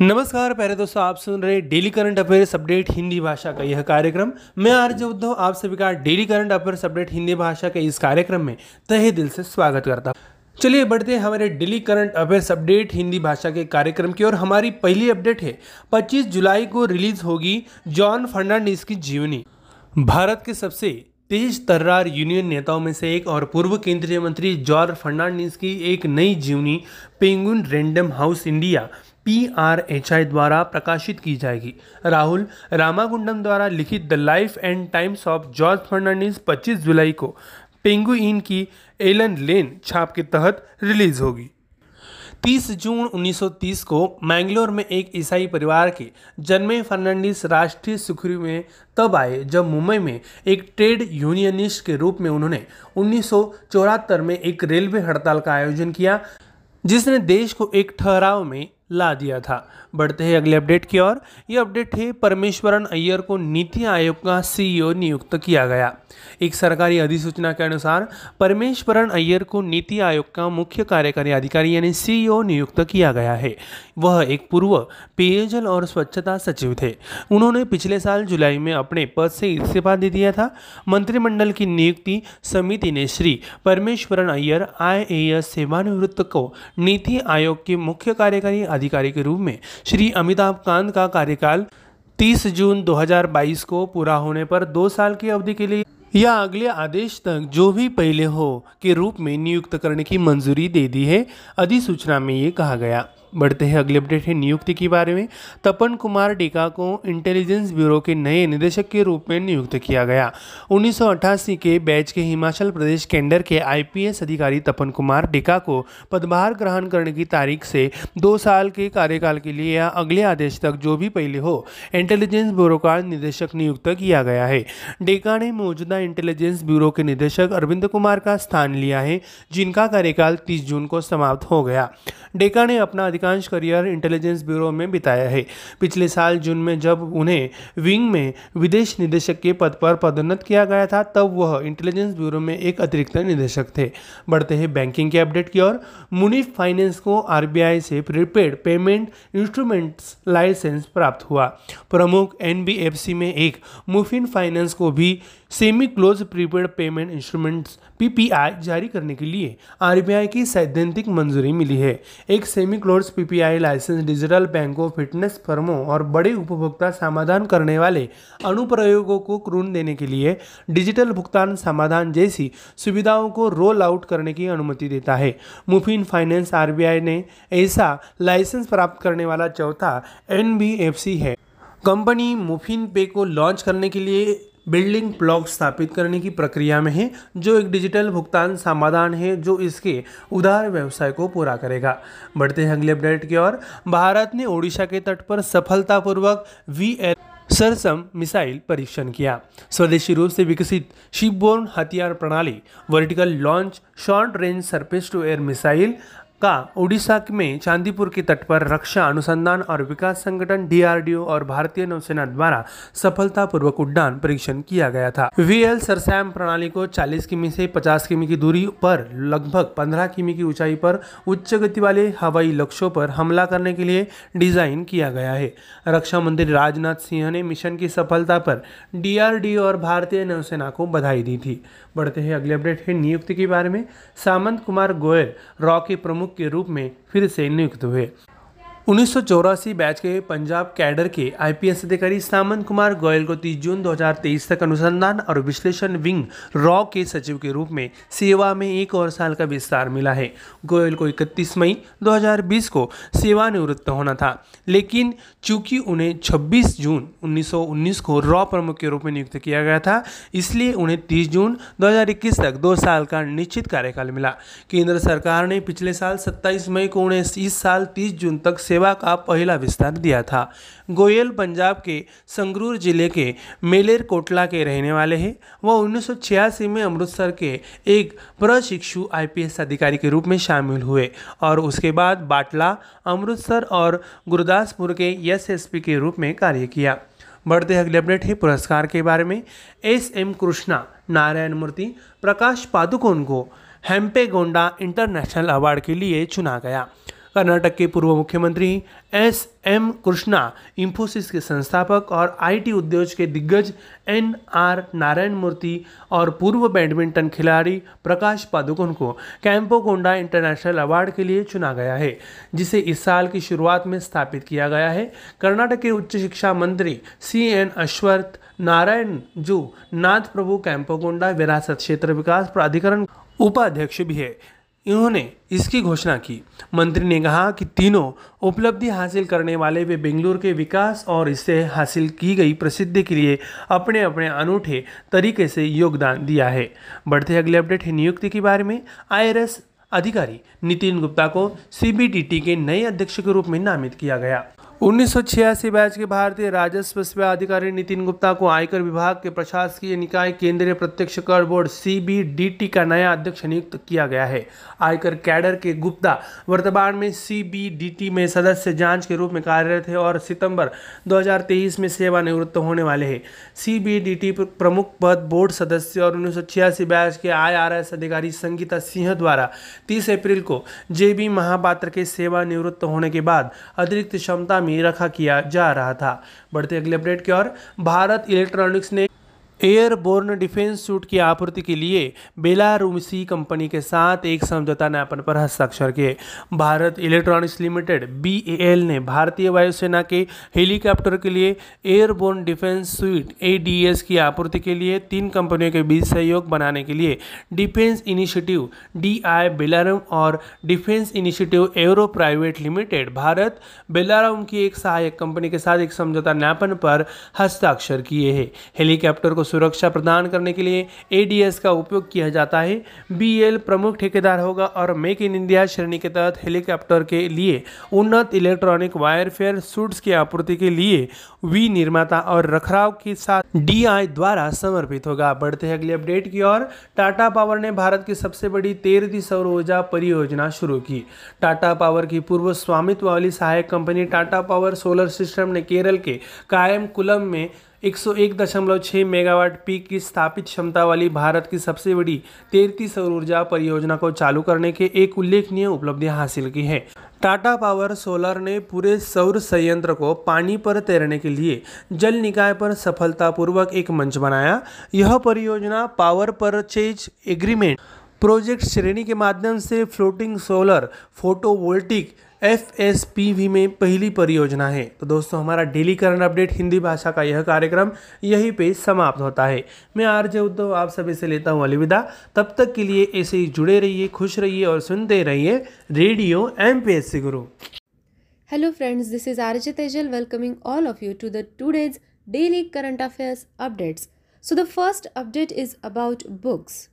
नमस्कार पहले दोस्तों, आप सुन रहे daily current affairs update Hindi भाषा का यह कार्यक्रम। मैं आर्य उद्धव, आप सभी का daily current affairs update Hindi भाषा के इस कार्यक्रम में तहे दिल से स्वागत करता हूँ। चलिए बढ़ते हैं हमारे daily current affairs update Hindi भाषा के कार्यक्रम की और हमारी पहली अपडेट है 25 जुलाई को रिलीज़ होगी जॉन फर्नांडिस की जीवनी। भारत के सबसे तेज तर्रार यूनियन नेताओं में से एक और पूर्व केंद्रीय मंत्री जॉर्ज फर्नांडिस की एक नई जीवनी Penguin Random House India P R H I द्वारा प्रकाशित की जाएगी। राहुल रामागुंडम द्वारा लिखित the life and times of George Fernandes 25 जुलाई को पेंगुइन की एलन लेन छाप के तहत रिलीज़ होगी। 30 जून 1930 को मैंगलोर में एक ईसाई परिवार के जन्मे फर्नांडिस राष्ट्रीय सुखरी में तब आए, जब मुंबई में एक ट्रेड यूनियनिस्ट के रूप में उन्होंने उन्नीस सौ चौहत्तर में एक रेलवे हड़ताल का आयोजन किया, जिसने देश को एक ठहराव में ला दिया था। बढ़ते हैं अगले अपडेट की ओर। ये अपडेट है, परमेश्वरन अय्यर को नीति आयोग का सीईओ नियुक्त किया गया। एक सरकारी अधिसूचना के अनुसार, परमेश्वरन अय्यर को नीति आयोग का मुख्य कार्यकारी अधिकारी यानी सीईओ नियुक्त किया गया है। वह एक पूर्व पेयजल और स्वच्छता सचिव थे। उन्होंने पिछले साल जुलाई में अपने पद से इस्तीफा दे दिया था। मंत्रिमंडल की नियुक्ति समिति ने श्री परमेश्वरन अय्यर आई ए सेवानिवृत्त को नीति आयोग के मुख्य कार्यकारी अधिकारी के रूप में श्री अमिताभ कांत का कार्यकाल 30 जून 2022 को पूरा होने पर दो साल की अवधि के लिए या अगले आदेश तक जो भी पहले हो के रूप में नियुक्त करने की मंजूरी दे दी है, अधिसूचना में ये कहा गया। बढ़ते हैं। अगले अपडेट है नियुक्ति के बारे में। तपन कुमार डेका को इंटेलिजेंस ब्यूरो के नए निदेशक के रूप में नियुक्त किया गया। उन्नीस के बैच के हिमाचल प्रदेश केंडर के आईपीएस अधिकारी तपन कुमार डेका को पदभार ग्रहण करने की तारीख से दो साल के कार्यकाल के लिए या अगले आदेश तक जो भी पहले हो इंटेलिजेंस ब्यूरो का निदेशक नियुक्त किया गया है। डेका ने मौजूदा इंटेलिजेंस ब्यूरो के निदेशक अरविंद कुमार का स्थान लिया है, जिनका कार्यकाल तीस जून को समाप्त हो गया। डेका ने अपना अधिकांश करियर इंटेलिजेंस ब्यूरो में बिताया है। पिछले साल जून में जब उन्हें विंग में विदेश निदेशक के पद पर पदोन्नत किया गया था, तब वह इंटेलिजेंस ब्यूरो में एक अतिरिक्त निदेशक थे। बढ़ते हैं बैंकिंग के अपडेट की ओर। मुनीफ फाइनेंस को आरबीआई से प्रीपेड पेमेंट इंस्ट्रूमेंट्स लाइसेंस प्राप्त हुआ। प्रमुख एनबीएफसी में एक मुफिन फाइनेंस को भी semi close prepaid payment instruments PPI जारी करने के लिए आरबीआई की सैद्धांतिक मंजूरी मिली है। एक semi close PPI licence digital बैंकों फिटनेस फर्मों और बड़े उपभोक्ता समाधान करने वाले अनुप्रयोगों को क्रून देने के लिए डिजिटल भुगतान समाधान जैसी सुविधाओं को रोल आउट करने की अनुमति देता है। मुफिन फाइनेंस आरबीआई ने ऐसा लाइसेंस प्राप्त करने वाला चौथा एनबीएफसी है। कंपनी मुफिन पे को लॉन्च करने के लिए बिल्डिंग ब्लॉक स्थापित करने की प्रक्रिया में है, जो एक डिजिटल भुगतान समाधान है, जो इसके उदार व्यवसाय को पूरा करेगा। बढ़ते हैं अगले अपडेट की ओर। भारत ने ओडिशा के तट पर सफलतापूर्वक वी एल सरसम मिसाइल परीक्षण किया। स्वदेशी रूप से विकसित शिपबोर्न हथियार प्रणाली, vertical launch, short range surface to air missile का ओडिशा में चांदीपुर के तट पर रक्षा, अनुसंधान और विकास संगठन डीआरडीओ और भारतीय नौसेना द्वारा सफलतापूर्वक उड्डान परीक्षण किया गया था। वीएल सरसैम प्रणाली को 40 किमी से 50 किमी की दूरी पर, लगभग 15 किमी की ऊंचाई पर उच्च गति वाले हवाई लक्ष्यों पर हमला करने के लिए डिज़ाइन किया गया है। रक्षा मंत्री राजनाथ सिंह ने मिशन की सफलता पर डीआरडीओ और भारतीय नौसेना को बधाई दी थी। बढ़ते हैं अगले अपडेट है नियुक्ति के बारे में। सामंत कुमार गोयल रॉ के प्रमुख के रूप में फिर से नियुक्त हुए। उन्नीस सौ चौरासी बैच के पंजाब कैडर के आईपीएस अधिकारी सामंत कुमार गोयल को 30 जून 2023 तक अनुसंधान और विश्लेषण विंग रॉ के सचिव के रूप में सेवा में एक और साल का विस्तार मिला है। गोयल को 31 मई 2020 को सेवानिवृत्त होना था, लेकिन चूँकि उन्हें 26 जून 1919 को रॉ प्रमुख के रूप में नियुक्त किया गया था, इसलिए उन्हें 30 जून 2021 तक दो साल का निश्चित कार्यकाल मिला। केंद्र सरकार ने पिछले साल 27 मई को उन्हें इस साल 30 जून तक सेवा का पहला विस्तार दिया था। गोयल पंजाब के संगरूर ज़िले के मेलेर कोटला के रहने वाले हैं। वह उन्नीस सौ छियासी में अमृतसर के एक प्रशिक्षु आईपीएस अधिकारी के रूप में शामिल हुए और उसके बाद बाटला, अमृतसर और गुरदासपुर के एसएसपी के रूप में कार्य किया। बढ़ते अगले अपडेट है पुरस्कार के बारे में। एस एम कृष्णा, नारायण मूर्ति, प्रकाश पादुकोण को हेम्पे गोंडा इंटरनेशनल अवार्ड के लिए चुना गया। कर्नाटक के पूर्व मुख्यमंत्री एस एम कृष्णा इंफोसिस के संस्थापक और आईटी उद्योग के दिग्गज एन आर नारायण मूर्ति और पूर्व बैडमिंटन खिलाड़ी प्रकाश पादुकोण को कैंपो कोंडा इंटरनेशनल अवार्ड के लिए चुना गया है, जिसे इस साल की शुरुआत में स्थापित किया गया है। कर्नाटक के उच्च शिक्षा मंत्री सी एन अश्वथ नारायण जू, नाथ प्रभु कैंपोकोंडा विरासत क्षेत्र विकास प्राधिकरण उपाध्यक्ष भी है। इन्होंने इसकी घोषणा की। मंत्री ने कहा कि तीनों उपलब्धि हासिल करने वाले वे बेंगलुरु के विकास और इससे हासिल की गई प्रसिद्धि के लिए अपने अपने अनूठे तरीके से योगदान दिया है। बढ़ते अगले अपडेट है नियुक्ति के बारे में। आईआरएस अधिकारी नितिन गुप्ता को सीबीडीटी के नए अध्यक्ष के रूप में नामित किया गया। उन्नीस सौ छियासी बैच के भारतीय राजस्व सेवा अधिकारी नितिन गुप्ता को आयकर विभाग के प्रशासकीय निकाय केंद्रीय प्रत्यक्ष कर बोर्ड सीबीडीटी का नया अध्यक्ष नियुक्त किया गया है। आयकर कैडर के गुप्ता वर्तमान में सीबीडीटी में सदस्य जाँच के रूप में कार्यरत है और सितंबर 2023 में सेवानिवृत्त होने वाले हैं। सीबीडीटी प्रमुख पद बोर्ड सदस्य और उन्नीस सौ छियासी बैच के आईआरएस अधिकारी संगीता सिंह द्वारा 30 अप्रैल को जेबी महापात्र के सेवानिवृत्त होने के बाद अतिरिक्त क्षमता में रखा किया जा रहा था। बढ़ते अगले अपडेट की ओर भारत इलेक्ट्रॉनिक्स ने एयरबोर्न डिफेंस सूट की आपूर्ति के लिए बेलारूसी कंपनी के साथ एक समझौता ज्ञापन पर हस्ताक्षर किए। भारत इलेक्ट्रॉनिक्स लिमिटेड बी ने भारतीय वायुसेना के हेलीकॉप्टर के लिए एयरबोर्न डिफेंस सूट एडीएस की आपूर्ति के लिए तीन कंपनियों के बीच सहयोग बनाने के लिए डिफेंस इनिशिएटिव डी आई और defence initiative aero private limited Bharat बेलारूम की एक सहायक कंपनी के साथ एक समझौता ज्ञापन पर हस्ताक्षर किए हैं। हेलीकॉप्टर को सुरक्षा प्रदान करने के लिए एडीएस का उपयोग किया जाता है। बीएल प्रमुख ठेकेदार होगा और मेक इन इंडिया श्रेणी के तहत हेलीकॉप्टर के लिए उन्नत इलेक्ट्रॉनिक वायरफेयर सूट्स की आपूर्ति के लिए वी निर्माता और रखरखाव के साथ डीआई द्वारा समर्पित होगा। बढ़ते हैं अगले अपडेट की ओर। टाटा पावर ने भारत की सबसे बड़ी तेरहवीं सौर ऊर्जा परियोजना शुरू की। टाटा पावर की पूर्व स्वामित्व वाली सहायक company Tata power solar system ने केरल के कायम कुलम में 101.6 मेगावाट पीक की स्थापित क्षमता वाली भारत की सबसे बड़ी तेरती सौर ऊर्जा परियोजना को चालू करने के एक उल्लेखनीय उपलब्धि हासिल की है। टाटा पावर सोलर ने पूरे सौर संयंत्र को पानी पर तैरने के लिए जल निकाय पर सफलतापूर्वक एक मंच बनाया। यह परियोजना पावर परचेज एग्रीमेंट प्रोजेक्ट श्रेणी के माध्यम से floating solar, photovoltaic F S P V में पहली परियोजना है। तो दोस्तों, हमारा डेली करंट अपडेट हिंदी भाषा का यह कार्यक्रम यही पे समाप्त होता है। मैं आरजे उद्धव आप सभी से लेता हूँ अलविदा। तब तक के लिए ऐसे ही जुड़े रहिए, खुश रहिए और सुनते रहिए radio M P S C Guru. Hello friends this is RJ Tejal welcoming all of you to the today's daily current affairs updates so the first update is about books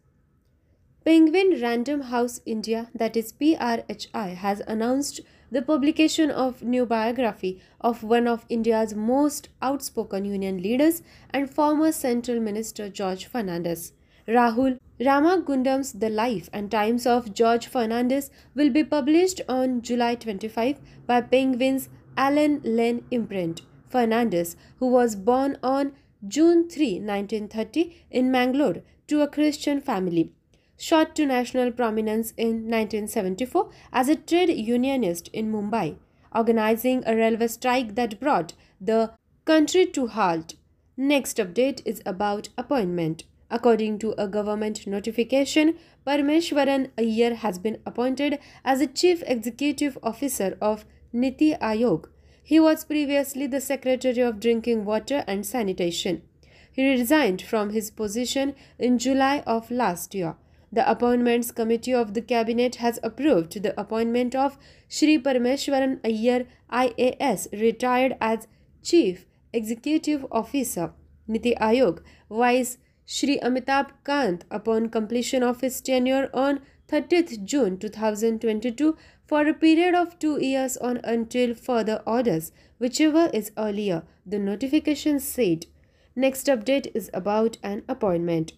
Penguin Random House India that is P R H I has announced the publication of new biography of one of India's most outspoken union leaders and former central minister George Fernandes. Rahul Ramagundam's The Life and Times of George Fernandes will be published on July 25 by Penguin's Allen Len imprint. Fernandes, who was born on June 3, 1930 in Mangalore to a Christian family, shot to national prominence in 1974 as a trade unionist in Mumbai, organizing a railway strike that brought the country to halt. Next update is about appointment. According to a government notification, Parmeshwaran Iyer has been appointed as a chief executive officer of Niti Ayog. He was previously the Secretary of Drinking Water and Sanitation. He resigned from his position in July of last year. The Appointments Committee of the Cabinet has approved the appointment of Shri Parameshwaran Iyer IAS retired as Chief Executive Officer Niti Ayog Vice Shri Amitabh Kant upon completion of his tenure on 30th June 2022 for a period of two years on until further orders, whichever is earlier, the notification said. Next update is about an appointment.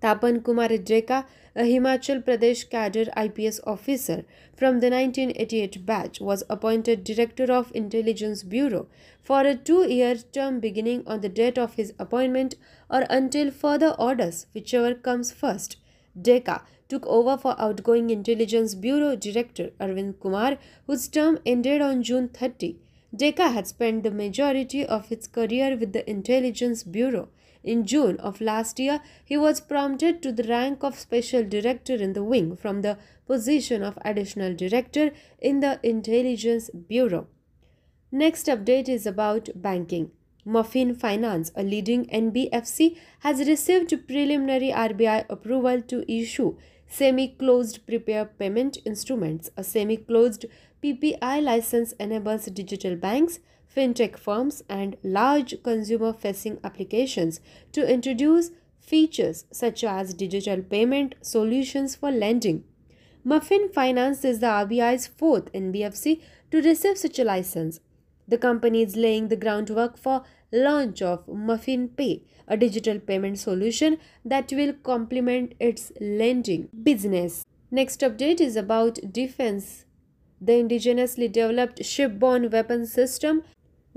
Tapan Kumar Jeka, a Himachal Pradesh cadre IPS officer from the 1988 batch, was appointed Director of Intelligence Bureau for a two-year term beginning on the date of his appointment or until further orders, whichever comes first. DECA took over for outgoing Intelligence Bureau Director Arvind Kumar, whose term ended on June 30. DECA had spent the majority of its career with the Intelligence Bureau. In June of last year, he was promoted to the rank of Special Director in the wing from the position of Additional Director in the Intelligence Bureau. Next update is about banking. Muffin Finance, a leading NBFC, has received preliminary RBI approval to issue semi closed prepaid payment instruments. A semi closed PPI license enables digital banks, fintech firms, and large consumer facing applications to introduce features such as digital payment solutions for lending. Muffin Finance is the RBI's fourth NBFC to receive such a license. The company is laying the groundwork for launch of Muffin Pay, a digital payment solution that will complement its lending business. Next update is about defense. The indigenously developed shipborne weapon system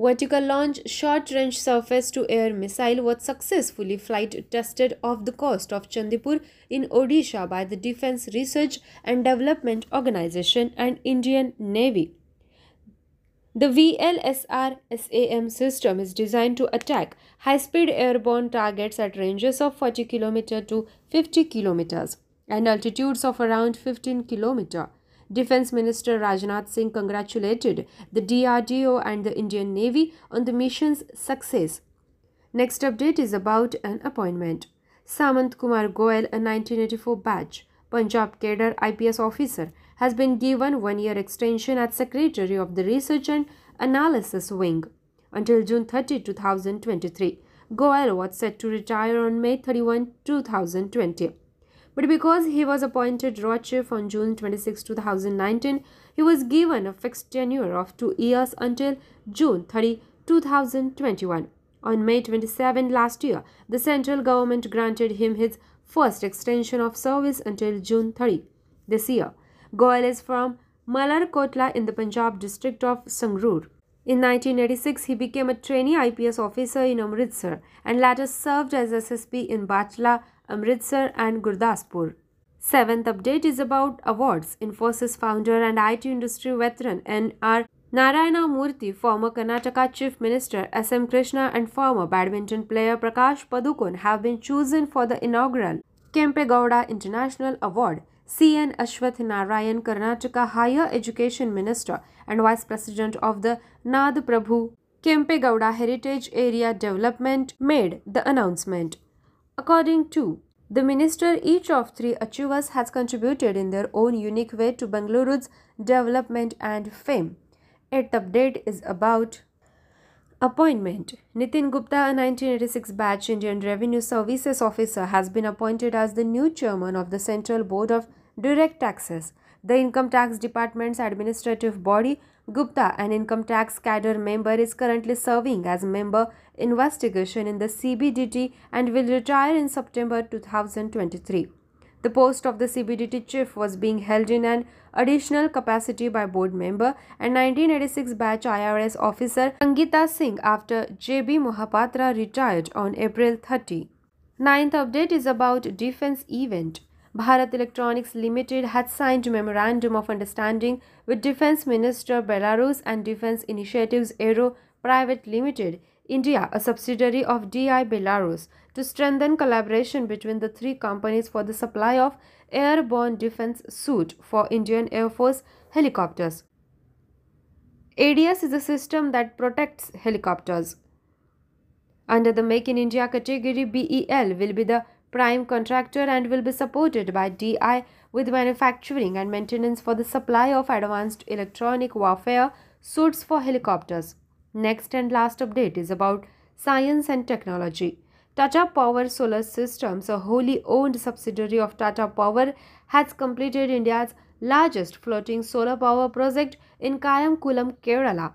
vertical launch short range surface to air missile was successfully flight tested off the coast of Chandipur in Odisha by the Defense Research and Development Organization and Indian Navy. The VLSR SAM system is designed to attack high speed airborne targets at ranges of 40 km to 50 km and altitudes of around 15 km. Defense Minister Rajnath Singh congratulated the DRDO and the Indian Navy on the mission's success. Next update is about an appointment. Samant Kumar Goel, a 1984 batch Punjab cadre IPS officer, has been given one year extension as Secretary of the Research and Analysis Wing until June 30, 2023. Goel was set to retire on May 31, 2020. But because he was appointed Road Chief on June 26, 2019, he was given a fixed tenure of two years until June 30, 2021. On May 27 last year, the central government granted him his first extension of service until June 30 this year. Goel is from Malarkotla in the Punjab district of Sangrur. In 1986, he became a trainee IPS officer in Amritsar and later served as SSP in Batla, Amritsar, and Gurdaspur. Seventh update is about awards. Infosys founder and IT industry veteran N.R. Narayana Murthy, former Karnataka Chief Minister S.M. Krishna, and former badminton player Prakash Padukone have been chosen for the inaugural Kempe Gowda International Award. C.N. Ashwath Narayan, Karnataka Higher Education Minister and Vice President of the Nad Prabhu Kempegowda Heritage Area Development, made the announcement. According to the minister, each of three achievers has contributed in their own unique way to Bengaluru's development and fame. Eighth update is about Appointment Nitin Gupta, a 1986 batch Indian Revenue Services officer, has been appointed as the new chairman of the Central Board of Direct Taxes. The Income Tax Department's administrative body, Gupta, an income tax cadre member, is currently serving as member investigation in the CBDT and will retire in September 2023. The post of the CBDT chief was being held in an additional capacity by board member and 1986 batch IRS officer Angita Singh after JB Mohapatra retired on April 30. Ninth update is about defense event. Bharat Electronics Limited had signed memorandum of understanding with Defense Minister Belarus and Defense Initiatives Aero Private Limited, India, a subsidiary of DI Belarus, to strengthen collaboration between the three companies for the supply of airborne defense suit for Indian Air Force helicopters. ADS is a system that protects helicopters. Under the Make in India category, BEL will be the prime contractor and will be supported by DI with manufacturing and maintenance for the supply of advanced electronic warfare suits for helicopters. Next and last update is about science and technology. Tata Power Solar Systems, a wholly owned subsidiary of Tata Power, has completed India's largest floating solar power project in Kayamkulam, Kerala.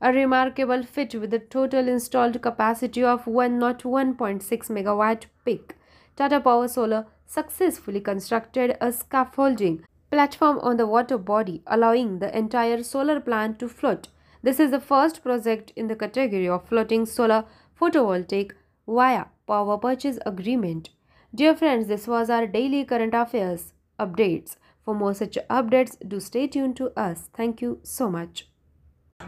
A remarkable feat with a total installed capacity of 101.6 megawatt peak. Tata Power Solar successfully constructed a scaffolding platform on the water body, allowing the entire solar plant to float. This is the first project in the category of floating solar photovoltaic via power purchase agreement. Dear friends, this was our daily current affairs updates. For more such updates, do stay tuned to us. Thank you so much.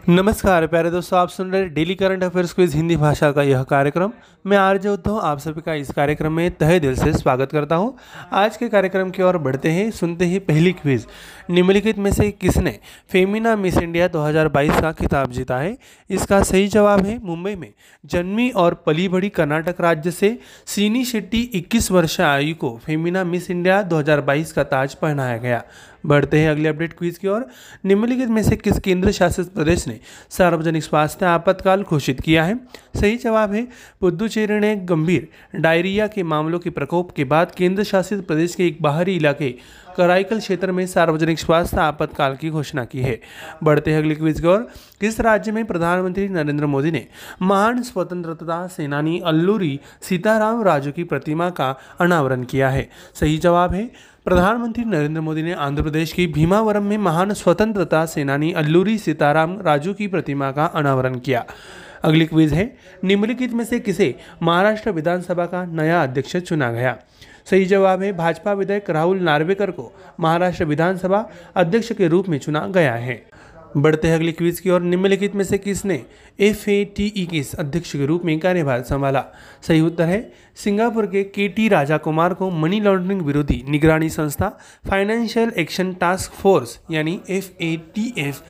नमस्कार, प्यारे दोस्तों, आप सुन रहे daily current affairs quiz Hindi भाषा का यह कार्यक्रम। मैं आर्य उद्धव, आप सभी का इस कार्यक्रम में तहे दिल से स्वागत करता हूँ। आज के कार्यक्रम की ओर बढ़ते हैं, सुनते ही पहली क्विज। निम्नलिखित में से किसने फेमिना मिस इंडिया 2022 का खिताब जीता है? इसका सही जवाब है मुंबई में। जन्मी और पली बड़ी कर्नाटक राज्य से सीनी शेट्टी 21 वर्ष आयु को फेमिना मिस इंडिया 2022 का ताज पहनाया गया। बढ़ते हैं अगले अपडेट क्विज की ओर। निम्नलिखित में से किस केंद्र शासित प्रदेश ने सार्वजनिक स्वास्थ्य आपातकाल घोषित किया है? सही जवाब है पुदुचेरी ने गंभीर डायरिया के मामलों के प्रकोप के बाद केंद्र शासित प्रदेश के एक बाहरी इलाके कराईकल क्षेत्र में सार्वजनिक स्वास्थ्य आपातकाल की घोषणा की है। बढ़ते हैं अगले क्विज की ओर। किस राज्य में प्रधानमंत्री नरेंद्र मोदी ने महान स्वतंत्रता सेनानी अल्लूरी सीताराम राजू की प्रतिमा का अनावरण किया है? सही जवाब है, प्रधानमंत्री नरेंद्र मोदी ने आंध्र प्रदेश की भीमावरम में महान स्वतंत्रता सेनानी अल्लूरी सीताराम राजू की प्रतिमा का अनावरण किया। अगली क्विज है, निम्नलिखित में से किसे महाराष्ट्र विधानसभा का नया अध्यक्ष चुना गया? सही जवाब है भाजपा विधायक राहुल नार्वेकर को महाराष्ट्र विधानसभा अध्यक्ष के रूप में चुना गया है। बढ़ते हैं अगली क्विज की ओर। निम्नलिखित में से किसने एफ़ ए टी ई के अध्यक्ष के रूप में कार्यभार संभाला? सही उत्तर है सिंगापुर के के टी राजा कुमार को मनी लॉन्ड्रिंग विरोधी निगरानी संस्था फाइनेंशियल एक्शन टास्क फोर्स, यानी एफ़ ए टी एफ़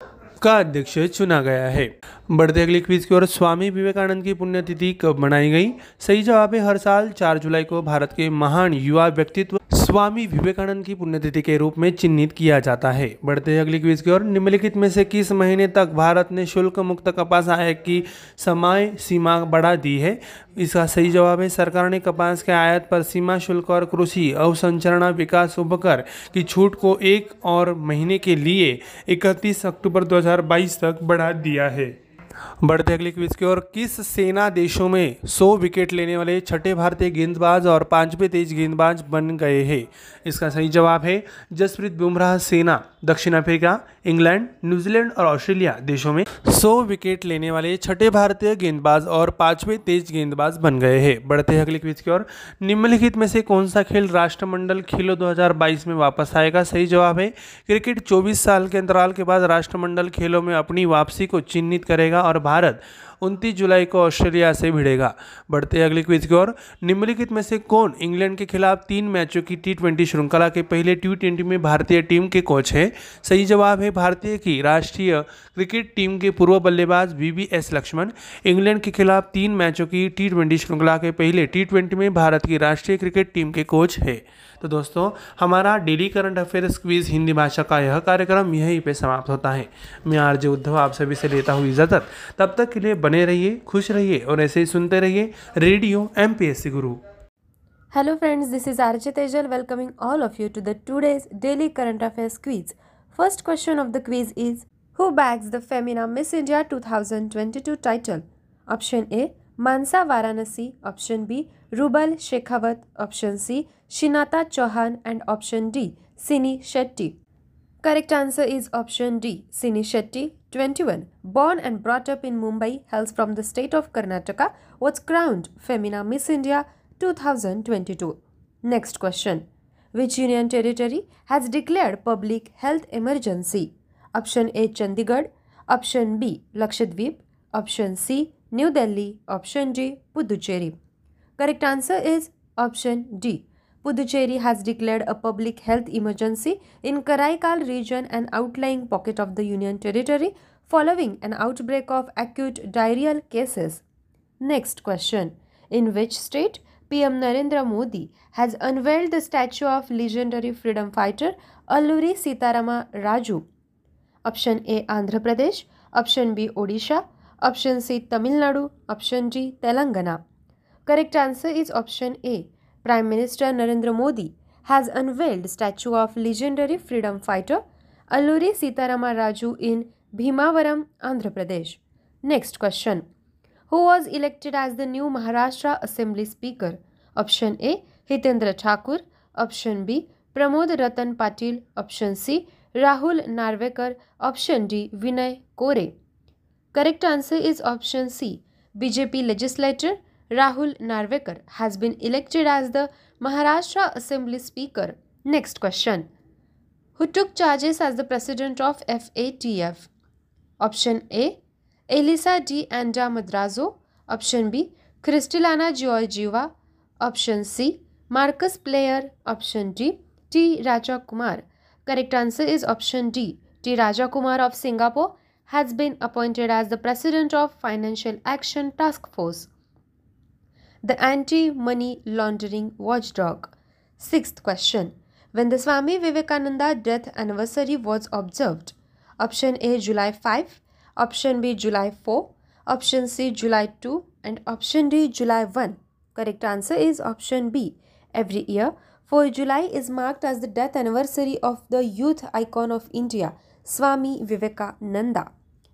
का अध्यक्ष चुना गया है। बढ़ते अगली क्विज की ओर स्वामी विवेकानंद की पुण्यतिथि कब मनाई गई? सही जवाब है हर साल 4 जुलाई को भारत के महान युवा व्यक्तित्व स्वामी विवेकानंद की पुण्यतिथि के रूप में चिन्हित किया जाता है। बढ़ते अगली क्विज की ओर। निम्नलिखित में से किस महीने तक भारत ने शुल्क मुक्त कपास आयात की समय सीमा बढ़ा दी है? इसका सही जवाब है, सरकार ने कपास के आयात पर सीमा, शुल्क और कृषि अवसंचरणा विकास उपकर की छूट को एक और महीने के लिए इकतीस अक्टूबर 2022 तक बढ़ा दिया है। बढ़ते अगले क्विज की ओर। किस सेना देशों में 100 विकेट लेने वाले छठे भारतीय गेंदबाज और पाँचवें तेज गेंदबाज बन गए हैं? इसका सही जवाब है जसप्रीत बुमराह सेना। दक्षिण अफ्रीका, इंग्लैंड, न्यूजीलैंड और ऑस्ट्रेलिया देशों में 100 विकेट लेने वाले छठे भारतीय गेंदबाज और पाँचवें तेज गेंदबाज बन गए हैं। बढ़ते अगले क्विज की ओर। निम्नलिखित में से कौन सा खेल राष्ट्रमंडल खेलों 2022 में वापस आएगा? सही जवाब है, क्रिकेट 24 साल के अंतराल के बाद राष्ट्रमंडल खेलों में अपनी वापसी को चिन्हित करेगा। और भारत उनतीस जुलाई को ऑस्ट्रेलिया से भिड़ेगा। बढ़ते अगले क्विज की ओर। निम्नलिखित में से कौन इंग्लैंड के खिलाफ तीन मैचों की टी श्रृंखला के पहले टी में भारतीय टीम के कोच है? सही जवाब है भारतीय की राष्ट्रीय क्रिकेट टीम के पूर्व बल्लेबाज वी लक्ष्मण। इंग्लैंड के खिलाफ तीन मैचों की टी श्रृंखला के पहले टी में भारत की राष्ट्रीय क्रिकेट टीम के कोच है। तो दोस्तों, हमारा daily current affairs quiz Hindi भाषा का यह कार्यक्रम यहीं पे समाप्त होता है। मैं आरजे उद्धव, आप सभी से लेता हूँ इजाज़त। तब तक के लिए बने बने रहिए, खुश रहिए और ऐसे ही सुनते रहिए radio M Guru. Hello friends this is R Tejal welcoming all of you to the today's daily current affairs quiz first question of the quiz is who bags the Femina Miss India 2022 title option A Mansa Varanasi option B Rubal Shekhawat option C Shinata Chauhan and option D Sini Shetty correct answer is option D Sini Shetty 21. Born and brought up in Mumbai, hails from the state of Karnataka, was crowned Femina Miss India 2022. Next question. Which union territory has declared public health emergency? Option A Chandigarh, option B Lakshadweep, option C New Delhi, option D Puducherry. Correct answer is option D. Puducherry has declared a public health emergency in Karaikal region and outlying pocket of the Union Territory following an outbreak of acute diarrheal cases. Next question. In which state PM Narendra Modi has unveiled the statue of legendary freedom fighter Alluri Sitarama Raju? Option A Andhra Pradesh, option B Odisha, option C Tamil Nadu, option D Telangana. Correct answer is option A. Prime Minister Narendra Modi has unveiled statue of legendary freedom fighter Alluri Sitarama Raju in Bhimavaram, Andhra Pradesh. Next question. Who was elected as the new Maharashtra Assembly Speaker? Option A. Hitendra Thakur. Option B. Pramod Ratan Patil. Option C. Rahul Narvekar. Option D. Vinay Kore. Correct answer is option C. BJP legislator Rahul Narvekar has been elected as the Maharashtra Assembly Speaker. Next question. Who took charges as the president of FATF? Option A. Elisa D. Anda Madrazo. Option B. Kristalina Georgieva. Option C. Marcus Player. Option D. T. Raja Kumar. Correct answer is option D. T. Raja Kumar of Singapore has been appointed as the president of Financial Action Task Force the anti money laundering watchdog. Sixth question When the Swami Vivekananda death anniversary was observed? Option A July 5, option B July 4, option C July 2, and option D July 1. Correct answer is option B. Every year, 4 July is marked as the death anniversary of the youth icon of India, Swami Vivekananda.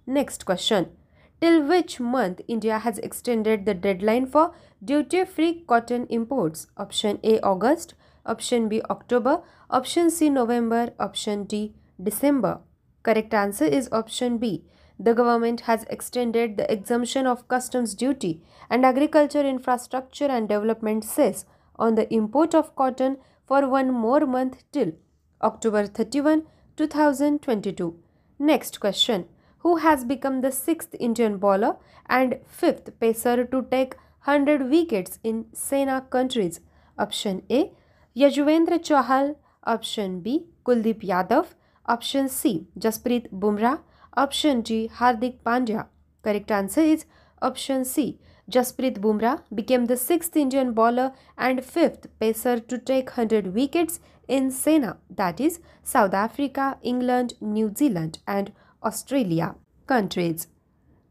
Next question till which month India has extended the deadline for duty free cotton imports. Option A August, option B October, option C November, option D December. Correct answer is option B. The government has extended the exemption of customs duty and agriculture infrastructure and development cess on the import of cotton for one more month till October 31, 2022. Next question who has become the sixth Indian bowler and fifth pacer to take 100 wickets in Sena countries. Option A Yajuvendra Chahal, option B Kuldeep Yadav, option C Jasprit Bumrah, option D Hardik Pandya. Correct answer is option C. Jasprit Bumrah became the sixth Indian bowler and fifth pacer to take 100 wickets in Sena, that is, South Africa, England, New Zealand, and Australia countries.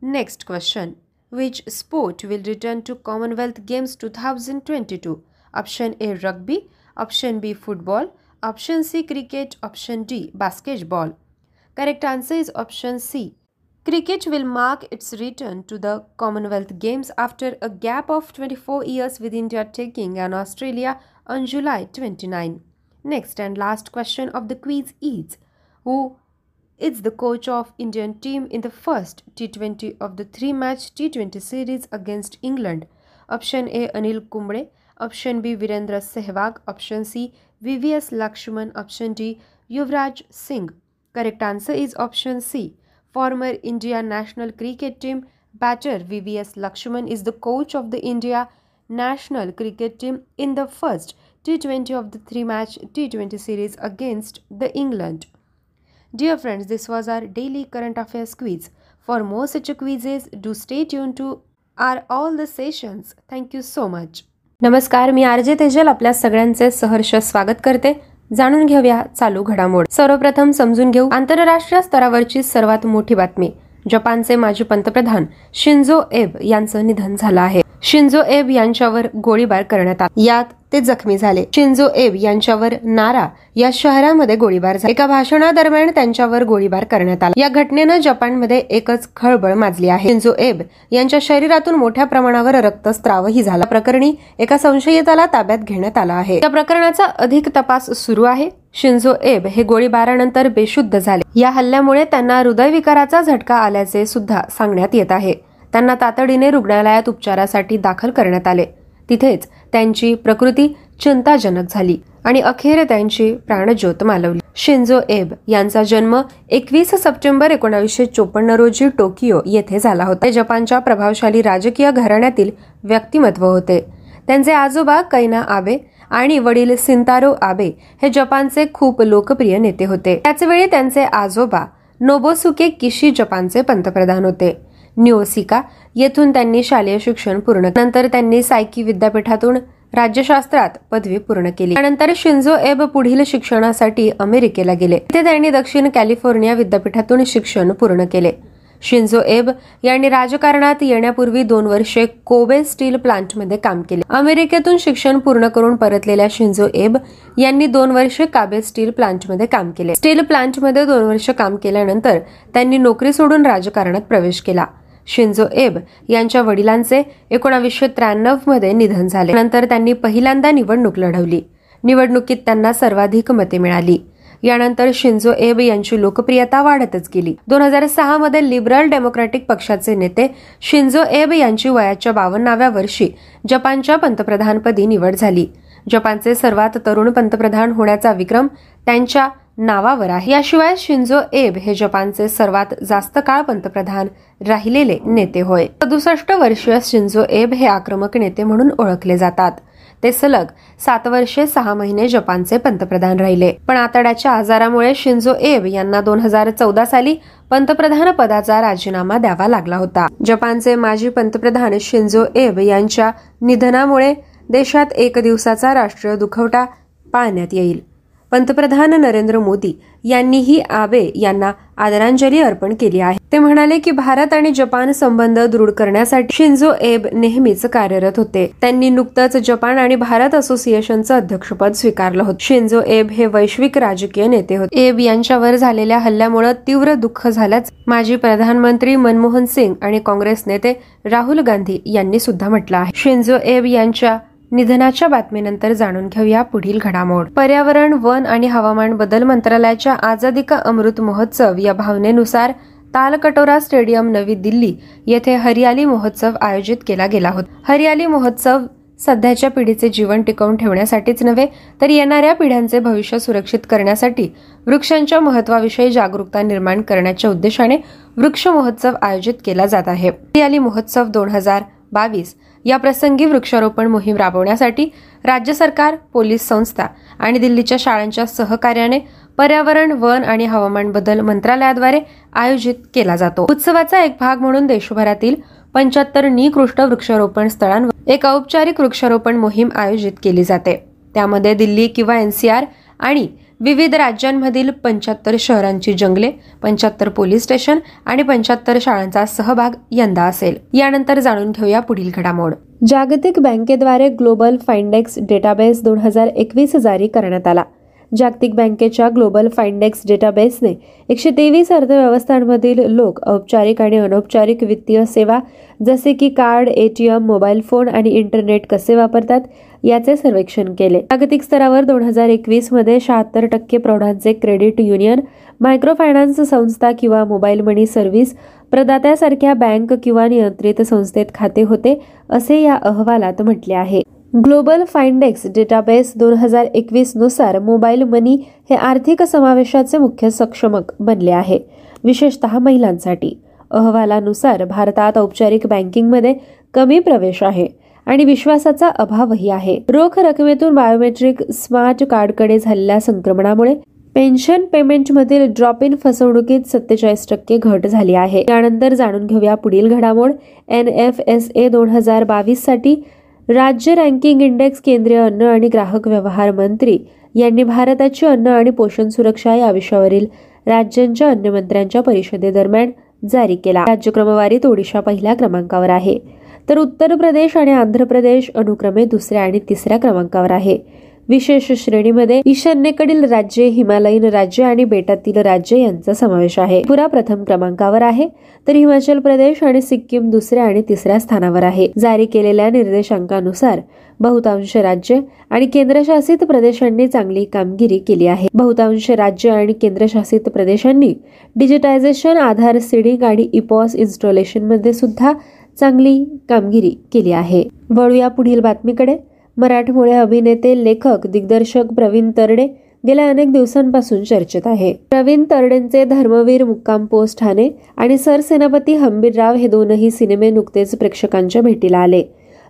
Next question. Which sport will return to Commonwealth Games 2022? Option A rugby, option B football, option C cricket, option D basketball. Correct answer is option C. Cricket will mark its return to the Commonwealth Games after a gap of 24 years with India taking an Australia on July 29. Next and last question of the quiz is Who is the coach of Indian team in the first T20 of the three-match T20 series against England. Option A Anil Kumble, option B Virendra Sehwag, option C VVS Lakshman, option D Yuvraj Singh. Correct answer is option C. Former India national cricket team batter VVS Lakshman is the coach of the India national cricket team in the first T20 of the three-match T20 series against the England. Dear friends, this was our daily current affairs quiz. For more such quizzes, do stay tuned to our all the sessions. Thank you so much. नमस्कार मी RJ Tejal आपल्या सगळ्यांचे सहर्ष स्वागत करते जाणून घेऊया चालू घडामोड सर्वप्रथम समजून घेऊ आंतरराष्ट्रीय स्तरावरची सर्वात मोठी बातमी जपानचे माजी पंतप्रधान शिंजो एब यांचं निधन झालं आहे शिंजो एब यांच्यावर गोळीबार करण्यात आला यात ते जखमी झाले. शिंजो एब यांच्यावर नारा या शहरामध्ये गोळीबार झाला. एका भाषणादरम्यान त्यांच्यावर गोळीबार करण्यात आला. या घटनेनं जपानमध्ये एकच खळबळ माजली आहे. शिंजो एब यांच्या शरीरातून मोठ्या प्रमाणावर रक्तस्त्रावही झाला. प्रकरणी एका संशयिताला ताब्यात घेण्यात आला आहे. या प्रकरणाचा अधिक तपास सुरू आहे. शिंजो एब हे गोळीबारानंतर बेशुद्ध झाले. या हल्ल्यामुळे त्यांना हृदयविकाराचा झटका आल्याचे सुद्धा सांगण्यात येत आहे. त्यांना तातडीने रुग्णालयात उपचारासाठी दाखल करण्यात आले. तिथेच त्यांची प्रकृती चिंताजनक झाली आणि अखेर त्यांची प्राणज्योत मालवली. शिंजो एब यांचा जन्म एकवीस सप्टेंबर एकोणावीसशे चोपन्न रोजी टोकियो येथे झाला होता. जपानच्या प्रभावशाली राजकीय घराण्यातील व्यक्तिमत्व होते. त्यांचे आजोबा कैना आबे आणि वडील सिंतारो आबे हे जपानचे खूप लोकप्रिय नेते होते. त्याचवेळी त्यांचे आजोबा नोबोसुके किशी जपानचे पंतप्रधान होते. न्योसिका येथून त्यांनी शालेय शिक्षण पूर्ण नंतर त्यांनी सायकी विद्यापीठातून राज्यशास्त्रात पदवी पूर्ण केली. त्यानंतर शिंझो एब पुढील शिक्षणासाठी अमेरिकेला गेले. तिथे त्यांनी दक्षिण कॅलिफोर्निया विद्यापीठातून शिक्षण पूर्ण केले. शिंझो एब यांनी राजकारणात येण्यापूर्वी दोन वर्षे कोबे स्टील प्लांटमध्ये काम केले. अमेरिकेतून शिक्षण पूर्ण करून परतलेल्या शिंझो एब यांनी दोन वर्षे काबे स्टील प्लांटमध्ये काम केले. स्टील प्लांटमध्ये दोन वर्ष काम केल्यानंतर त्यांनी नोकरी सोडून राजकारणात प्रवेश केला. शिंजो एब यांच्या वडिलांचे एकोणावीसशे त्र्याण्णवमध्ये निधन झाले. नंतर त्यांनी पहिल्यांदा निवडणूक लढवली. निवडणुकीत त्यांना सर्वाधिक मते मिळाली. यानंतर शिंजो एब यांची लोकप्रियता वाढतच गेली. दोन हजार सहा मध्ये लिबरल डेमोक्रॅटिक पक्षाचे नेते शिंजो एब यांची वयाच्या बावन्नाव्या वर्षी जपानच्या पंतप्रधानपदी निवड झाली. जपानचे सर्वात तरुण पंतप्रधान होण्याचा विक्रम त्यांच्या नावावर आहे. याशिवाय शिंजो एब हे जपानचे सर्वात जास्त काळ पंतप्रधान राहिलेले नेते होय. सदुसष्ट वर्षीय शिंजो एब हे आक्रमक नेते म्हणून ओळखले जातात. ते सलग सात वर्षे सहा महिने जपानचे पंतप्रधान राहिले. पण आतड्याच्या आजारामुळे शिंजो एब यांना दोन हजार चौदा साली पंतप्रधान पदाचा राजीनामा द्यावा लागला होता. जपानचे माजी पंतप्रधान शिंजो एब यांच्या निधनामुळे देशात एक दिवसाचा राष्ट्रीय दुखवटा पाळण्यात येईल. पंतप्रधान नरेंद्र मोदी यांनीही आबे यांना आदरांजली अर्पण केली आहे. ते म्हणाले की भारत आणि जपान संबंध दृढ करण्यासाठी शिंजो एब नेहमीच कार्यरत होते. त्यांनी नुकतंच जपान आणि भारत असोसिएशनचं अध्यक्षपद स्वीकारलं होतं. शिंजो एब हे वैश्विक राजकीय नेते होते. एब यांच्यावर झालेल्या हल्ल्यामुळे तीव्र दुःख झाल्याचं माजी प्रधानमंत्री मनमोहन सिंग आणि काँग्रेस नेते राहुल गांधी यांनी सुद्धा म्हटलं आहे. शिंजो एब यांच्या निधनाच्या बातमीनंतर जाणून घेऊया पुढील घडामोड. पर्यावरण वन आणि हवामान बदल मंत्रालयाच्या आझादी का अमृत महोत्सव या भावनेनुसार तालकटोरा स्टेडियम नवी दिल्ली येथे हरियाली महोत्सव आयोजित केला गेला होता. हरियाली महोत्सव सध्याच्या पिढीचे जीवन टिकवून ठेवण्यासाठीच नव्हे तर येणाऱ्या पिढ्यांचे भविष्य सुरक्षित करण्यासाठी वृक्षांच्या महत्वाविषयी जागरूकता निर्माण करण्याच्या उद्देशाने वृक्ष महोत्सव आयोजित केला जात आहे. हरियाली महोत्सव दोन हजार बावीस या प्रसंगी वृक्षारोपण मोहीम राबवण्यासाठी राज्य सरकार पोलीस संस्था आणि दिल्लीच्या शाळांच्या सहकार्याने पर्यावरण वन आणि हवामान बदल मंत्रालयाद्वारे आयोजित केला जातो. उत्सवाचा एक भाग म्हणून देशभरातील पंच्याहत्तर निकृष्ट वृक्षारोपण स्थळांवर एक औपचारिक वृक्षारोपण मोहीम आयोजित केली जाते. त्यामध्ये दिल्ली किंवा एनसीआर आणि विविध राज्यांमधील पंच्याहत्तर शहरांची जंगले पंच्याहत्तर पोलीस स्टेशन आणि पंच्याहत्तर शाळांचा सहभाग यंदा असेल. यानंतर जाणून घेऊया पुढील घडामोड. जागतिक बँकेद्वारे ग्लोबल फाइंडेक्स डेटाबेस दोन हजार एकवीस जारी करण्यात आला. जागतिक बँकेच्या ग्लोबल फाइंडेक्स डेटाबेसने एकशे तेवीस अर्थव्यवस्थांमधील लोक औपचारिक आणि अनौपचारिक वित्तीय सेवा जसे की कार्ड एटीएम मोबाईल फोन आणि इंटरनेट कसे वापरतात याचे सर्वेक्षण केले. जागतिक स्तरावर दोन हजार एकवीसमध्ये शहात्तर टक्के प्रौढांचे क्रेडिट युनियन मायक्रो फायनान्स संस्था किंवा मोबाईल मनी सर्व्हिस प्रदात्यासारख्या बँक किंवा नियंत्रित संस्थेत खाते होते असे या अहवालात म्हटले आहे. ग्लोबल फाइंडेक्स डेटाबेस दोन हजार एकवीसनुसार मोबाईल मनी हे आर्थिक समावेशाचे मुख्य सक्षमक बनले आहे विशेषतः महिलांसाठी. अहवालानुसार भारतात औपचारिक बँकिंगमध्ये कमी प्रवेश आहे आणि विश्वासाचा अभावही आहे. रोख रकमेतून बायोमेट्रिक स्मार्ट कार्डकडे झालेल्या संक्रमणामुळे पेन्शन पेमेंटमधील ड्रॉप इन फसवणुकीत सत्तेचाळीस टक्के घट झाली आहे. त्यानंतर जाणून घेऊया पुढील घडामोड. एन एफ एस ए दोन हजार बावीससाठी राज्य रँकिंग इंडेक्स केंद्रीय अन्न आणि ग्राहक व्यवहार मंत्री यांनी भारताची अन्न आणि पोषण सुरक्षा या विषयावरील राज्यांच्या अन्न मंत्र्यांच्या परिषदेदरम्यान जारी केला. राज्य क्रमवारीत ओडिशा पहिल्या क्रमांकावर आहे. तर उत्तर प्रदेश आणि आंध्र प्रदेश अनुक्रमे दुसऱ्या आणि तिसऱ्या क्रमांकावर आहे. विशेष श्रेणीमध्ये ईशान्येकडील राज्ये हिमालयीन राज्य आणि बेटातील राज्य यांचा समावेश आहे. पुरा प्रथम क्रमांकावर आहे. तर हिमाचल प्रदेश आणि सिक्कीम दुसऱ्या आणि तिसऱ्या स्थानावर आहे. जारी केलेल्या निर्देशांकानुसार बहुतांश राज्य आणि केंद्रशासित प्रदेशांनी चांगली कामगिरी केली आहे. बहुतांश राज्य आणि केंद्रशासित प्रदेशांनी डिजिटायझेशन आधार सिडिंग आणि इपॉस इन्स्टॉलेशनमध्ये सुद्धा चांगली कामगिरी केली आहे. वळूया पुढील बातमीकडे. मराठमोळे अभिनेते लेखक दिग्दर्शक प्रवीण तरडे गेल्या अनेक दिवसांपासून चर्चेत आहे. प्रवीण तरडेंचे धर्मवीर मुक्काम पोस्ट ठाणे आणि सरसेनापती हंबीरराव हे दोनही सिनेमे नुकतेच प्रेक्षकांच्या भेटीला आले.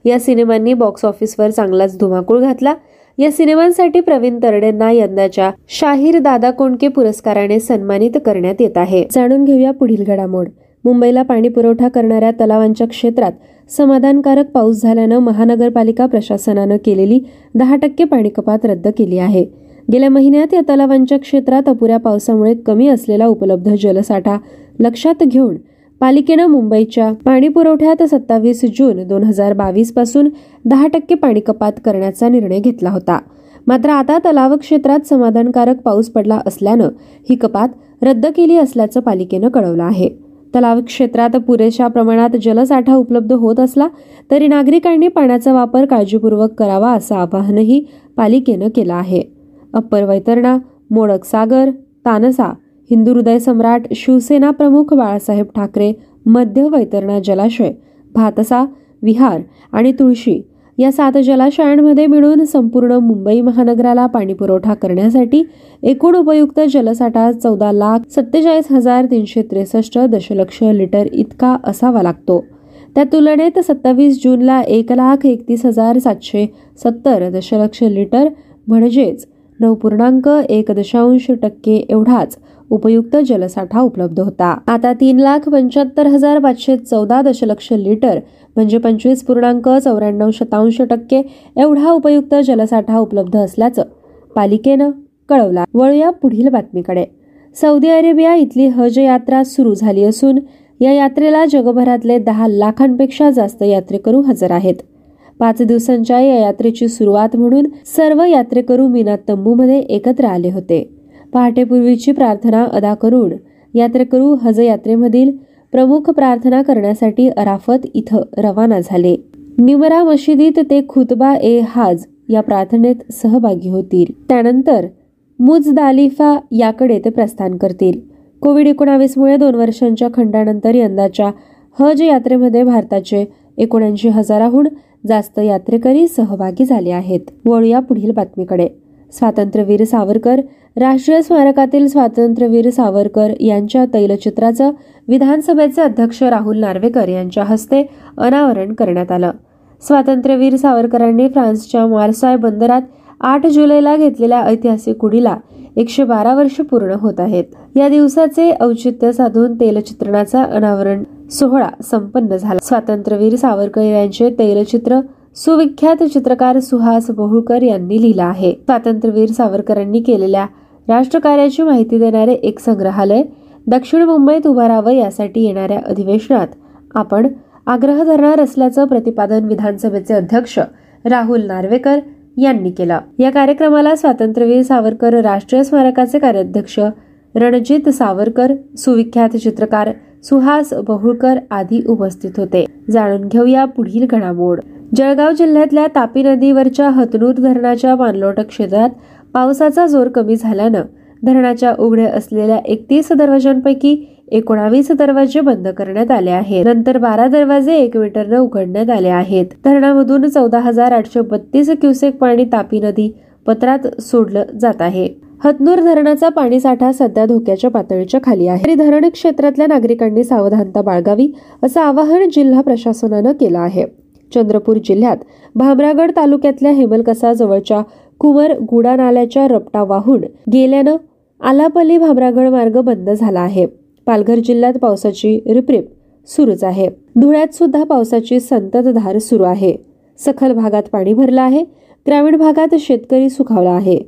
या सिनेमांनी बॉक्स ऑफिसवर चांगलाच धुमाकूळ घातला. या सिनेमांसाठी प्रवीण तरडेंना यंदाच्या शाहीर दादा कोंडके पुरस्काराने सन्मानित करण्यात येत आहे. जाणून घेऊया पुढील घडामोड. मुंबईला पाणी पुरवठा करणाऱ्या तलावांच्या क्षेत्रात समाधानकारक पाऊस झाल्यानं महानगरपालिका प्रशासनानं केलेली दहा टक्के पाणी कपात रद्द केली आहे. गेल्या महिन्यात या तलावांच्या क्षेत्रात अपुऱ्या पावसामुळे कमी असलेला उपलब्ध जलसाठा लक्षात घेऊन पालिकेनं मुंबईच्या पाणी पुरवठ्यात सत्तावीस जून दोन हजार बावीसपासून दहा टक्के पाणी कपात करण्याचा निर्णय घेतला होता. मात्र आता तलाव क्षेत्रात समाधानकारक पाऊस पडला असल्यानं ही कपात रद्द केली असल्याचं पालिकेनं कळवलं आहे. तलाव क्षेत्रात पुरेशा प्रमाणात जलसाठा उपलब्ध होत असला तरी नागरिकांनी पाण्याचा वापर काळजीपूर्वक करावा असं आवाहनही पालिकेनं केलं आहे. अप्पर वैतरणा मोडक सागर तानसा हिंदू हृदय सम्राट शिवसेना प्रमुख बाळासाहेब ठाकरे मध्य वैतरणा जलाशय भातसा विहार आणि तुळशी या सात जलाशयांमध्ये मिळून संपूर्ण मुंबई महानगराला पाणीपुरवठा करण्यासाठी एकूण उपयुक्त जलसाठा चौदा लाख सत्तेचाळीस हजार तीनशे त्रेसष्ट दशलक्ष लिटर इतका असावा लागतो. त्या तुलनेत सत्तावीस जूनला एक लाख एकतीस हजार सातशे सत्तर दशलक्ष लिटर म्हणजेच नऊ पूर्णांक एक दशांश टक्के एवढाच उपयुक्त जलसाठा उपलब्ध होता. आता तीन लाख पंच्याहत्तर हजार पाचशे चौदा दशलक्ष लिटर म्हणजे पंचवीस पूर्णांक चौऱ्याण्णव शतांश टक्के एवढा उपयुक्त जलसाठा उपलब्ध असल्याचं पालिकेनं कळवला वळूया पुढील बातमीकडे. सौदी अरेबिया इथली हज यात्रा सुरू झाली असून या यात्रेला जगभरातले दहा लाखांपेक्षा जास्त यात्रेकरू हजर आहेत. पाच दिवसांच्या या यात्रेची सुरुवात म्हणून सर्व यात्रेकरू मीना तंबूमध्ये एकत्र आले होते. पहाटेपूर्वीची प्रार्थना अदा करून यात्रेकरू हज यात्रेमधील प्रमुख प्रार्थना करण्यासाठी अराफत इथं रवाना झाले. निमरा मशिदीत ते खुतबा ए हाज या प्रार्थनेत सहभागी होतील. त्यानंतर मुजदालिफा याकडे ते प्रस्थान करतील. कोविड एकोणावीसमुळे दोन वर्षांच्या खंडानंतर यंदाच्या हज यात्रेमध्ये भारताचे एकोणऐंशी हजाराहून जास्त यात्रेकरी सहभागी झाले आहेत. वळूया पुढील बातमीकडे. स्वातंत्र्यवीर सावरकर राष्ट्रीय स्मारकातील स्वातंत्र्यवीर सावरकर यांच्या तैलचित्राचं विधानसभेचे अध्यक्ष राहुल नार्वेकर यांच्या हस्ते अनावरण करण्यात आलं. स्वातंत्र्यवीर सावरकरांनी फ्रान्सच्या मार्साय बंदरात आठ जुलैला घेतलेल्या ऐतिहासिक कुडीला एकशे बारा वर्ष पूर्ण होत आहेत. या दिवसाचे औचित्य साधून तेलचित्रणाचा अनावरण सोहळा संपन्न झाला. स्वातंत्र्यवीर सावरकर यांचे तैलचित्र सुविख्यात चित्रकार सुहास बहुळकर यांनी लिहिलं आहे. स्वातंत्र्यवीर सावरकरांनी केलेल्या राष्ट्रकार्याची माहिती देणारे एक संग्रहालय दक्षिण मुंबईत उभारावं यासाठी येणाऱ्या अधिवेशनात आपण आग्रह धरणार असल्याचं प्रतिपादन विधानसभेचे अध्यक्ष राहुल नार्वेकर यांनी केलं. या कार्यक्रमाला स्वातंत्र्यवीर सावरकर राष्ट्रीय स्मारकाचे कार्याध्यक्ष रणजित सावरकर सुविख्यात चित्रकार सुहास बहुळकर आदी उपस्थित होते. जाणून घेऊया पुढील घडामोड. जळगाव जिल्ह्यातल्या तापी नदीवरच्या हतनूर धरणाच्या पाणलोट क्षेत्रात पावसाचा जोर कमी झाल्यानं धरणाच्या उघड्या असलेल्या एकतीस दरवाजांपैकी एकोणावीस दरवाजे बंद करण्यात आले आहेत. नंतर बारा दरवाजे एक मीटरनं उघडण्यात आले आहेत. धरणामधून चौदा हजार आठशे बत्तीस क्युसेक पाणी तापी नदी पत्रात सोडलं जात आहे. हतनूर धरणाचा पाणी साठा सध्या धोक्याच्या पातळीच्या खाली आहे. तरी धरण क्षेत्रातल्या नागरिकांनी सावधानता बाळगावी असं आवाहन जिल्हा प्रशासनानं केलं आहे. चंद्रपूर जिल्ह्यात भामरागड तालुक्यातल्या हेमलकसा जवळच्या कुंवर गुडा नाल्याच्या रपटा वाहून गेल्यानं आलापल्ली भामरागड मार्ग बंद झाला आहे. पालघर जिल्ह्यात पावसाची रिपरिप सुरूच आहे. धुळ्यात सुद्धा पावसाची संततधार सुरू आहे. सखल भागात पाणी भरलं आहे. ग्रामीण भागात शेतकरी सुखावला आहे.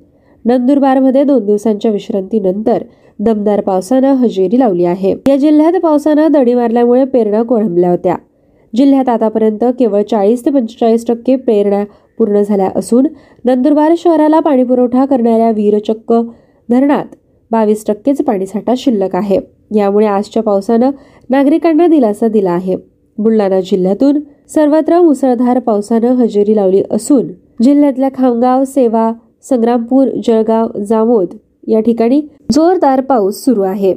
नंदुरबारमध्ये दोन दिवसांच्या विश्रांतीनंतर दमदार पावसानं हजेरी लावली आहे. या जिल्ह्यात पावसानं दडी मारल्यामुळे पेरण्या कोळंबल्या होत्या. जिल्ह्यात आतापर्यंत केवळ चाळीस ते पंचेचाळीस टक्के पेरण्या पूर्ण झाल्या असून नंदुरबार शहराला पाणीपुरवठा करणाऱ्या वीरचक्क धरणात बावीस टक्केच पाणीसाठा शिल्लक आहे. यामुळे आजच्या पावसानं नागरिकांना दिलासा दिला आहे. बुलढाणा जिल्ह्यातून सर्वत्र मुसळधार पावसानं हजेरी लावली असून जिल्ह्यातल्या खामगाव सेवा संग्रामपूर जळगाव जामोद या ठिकाणी जोरदार पाऊस सुरू आहे.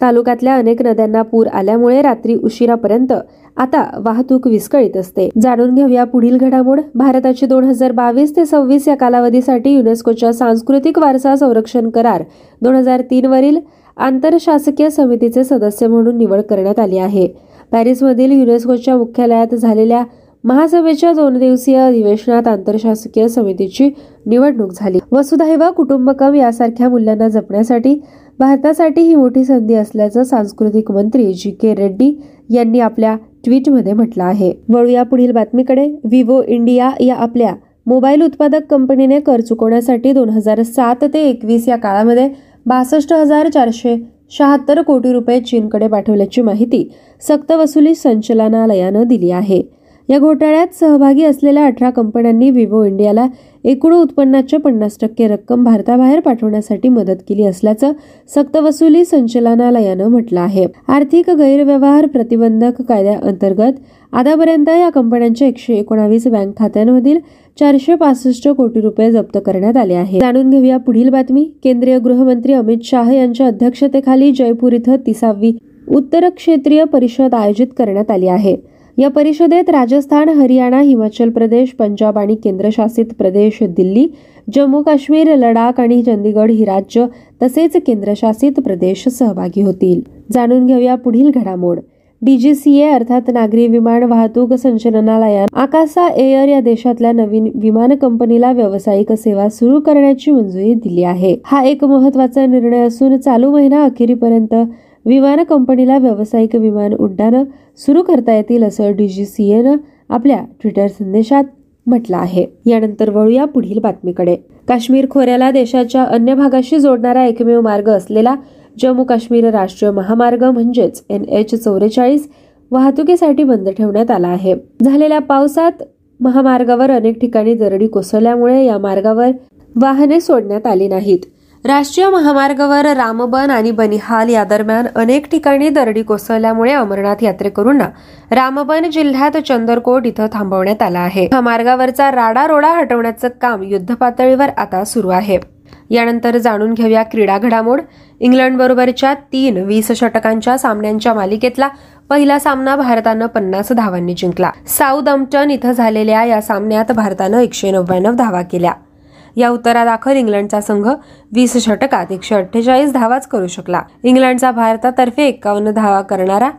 तालुक्यातल्या अनेक नद्यांना पूर आल्यामुळे रात्री उशिरापर्यंत आता वाहतूक विस्कळीत असते. जाणून घेऊया पुढील घडामोड. भारताची दोन हजार बावीस ते सव्वीस या कालावधीसाठी युनेस्कोच्या सांस्कृतिक वारसा संरक्षण करार दोन हजार तीन वरील आंतरशासकीय समितीचे सदस्य म्हणून निवड करण्यात आली आहे. पॅरिसमधील युनेस्कोच्या मुख्यालयात झालेल्या महासभेच्या दोन दिवसीय अधिवेशनात आंतरशासकीय समितीची निवडणूक झाली. वसुधैव कुटुंबकम यासारख्या मूल्यांना जपण्यासाठी भारतासाठी ही मोठी संधी असल्याचं सांस्कृतिक मंत्री जी के रेड्डी यांनी आपल्या ट्विटमध्ये म्हटलं आहे. वळूया पुढील बातमीकडे. विवो इंडिया या आपल्या मोबाईल उत्पादक कंपनीने कर चुकवण्यासाठी दोन हजार सात ते एकवीस या काळामध्ये बासष्ट हजार चारशे शहात्तर कोटी रुपये चीनकडे पाठवल्याची माहिती सक्तवसुली संचालनालयानं दिली आहे. या घोटाळ्यात सहभागी असलेल्या अठरा कंपन्यांनी विवो इंडियाला एकूण उत्पन्नाच्या पन्नास टक्के रक्कम भारताबाहेर पाठवण्यासाठी मदत केली असल्याचं सक्तवसुली संचालनालयानं म्हटलं आहे. आर्थिक गैरव्यवहार प्रतिबंधक कायद्याअंतर्गत आतापर्यंत या कंपन्यांच्या एकशे एकोणावीस बँक खात्यांमधील चारशे पासष्ट कोटी रुपये जप्त करण्यात आले आहे. जाणून घेऊया पुढील बातमी. केंद्रीय गृहमंत्री अमित शाह यांच्या अध्यक्षतेखाली जयपूर इथं तिसावी उत्तर क्षेत्रीय परिषद आयोजित करण्यात आली आहे. या परिषदेत राजस्थान हरियाणा हिमाचल प्रदेश पंजाब आणि केंद्रशासित प्रदेश दिल्ली जम्मू काश्मीर लडाख आणि चंदीगड ही राज्य तसेच केंद्रशासित प्रदेश सहभागी होतील. जाणून घेऊया पुढील घडामोड. डीजीसीए अर्थात नागरी विमान वाहतूक संचालनालयान आकासा एअर या देशातल्या नवीन विमान कंपनीला व्यावसायिक सेवा सुरू करण्याची मंजुरी दिली आहे. हा एक महत्त्वाचा निर्णय असून चालू महिना अखेरीपर्यंत विमान कंपनीला व्यावसायिक विमान उड्डाणं सुरू करता येतील असं डीजीसीएनं आपल्या ट्विटर संदेशात म्हटलं आहे. यानंतर वळूया पुढील बातमीकडे. काश्मीर खोऱ्याला देशाच्या अन्य भागाशी जोडणारा एकमेव मार्ग असलेला जम्मू काश्मीर राष्ट्रीय महामार्ग म्हणजेच एन एच चौवेचाळीस वाहतुकीसाठी बंद ठेवण्यात आला आहे. झालेल्या पावसात महामार्गावर अनेक ठिकाणी दरडी कोसळल्यामुळे या मार्गावर वाहने सोडण्यात आली नाहीत. राष्ट्रीय महामार्गावर रामबन आणि बनिहाल या दरम्यान अनेक ठिकाणी दरडी कोसळल्यामुळे अमरनाथ यात्रेकरूंना रामबन जिल्ह्यात चंदरकोट इथं थांबवण्यात आला आहे. महामार्गावरचा राडा रोडा हटवण्याचं काम युद्धपातळीवर आता सुरू आहे. यानंतर जाणून घेऊया क्रीडा घडामोड. इंग्लंड बरोबरच्या तीन वीस षटकांच्या सामन्यांच्या मालिकेतला पहिला सामना भारतानं पन्नास धावांनी जिंकला. साऊदम्प्टन इथं झालेल्या या सामन्यात भारतानं एकशे नव्याण्णव धावा केल्या. या उत्तरादाखल इंग्लंडचा संघ वीस षटकात एकशे अठ्ठेचाळीस धावाच करू शकला. इंग्लंडचा भारतातर्फे एक्कावन्न धावा करणारा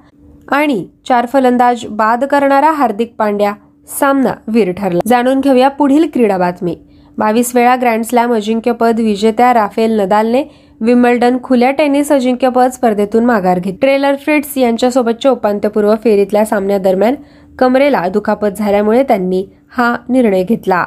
आणि चार फलंदाज बाद करणारा हार्दिक पांड्या सामना वीर ठरला. जाणून घेऊया पुढील क्रीडा बातमी. बावीस वेळा ग्रँड स्लॅम अजिंक्यपद विजेत्या राफेल नदालने विम्बल्डन खुल्या टेनिस अजिंक्यपद स्पर्धेतून माघार घेत ट्रेलर फ्रिट्स यांच्यासोबतच्या उपांत्यपूर्व फेरीतल्या सामन्यादरम्यान कमरेला दुखापत झाल्यामुळे त्यांनी हा निर्णय घेतला.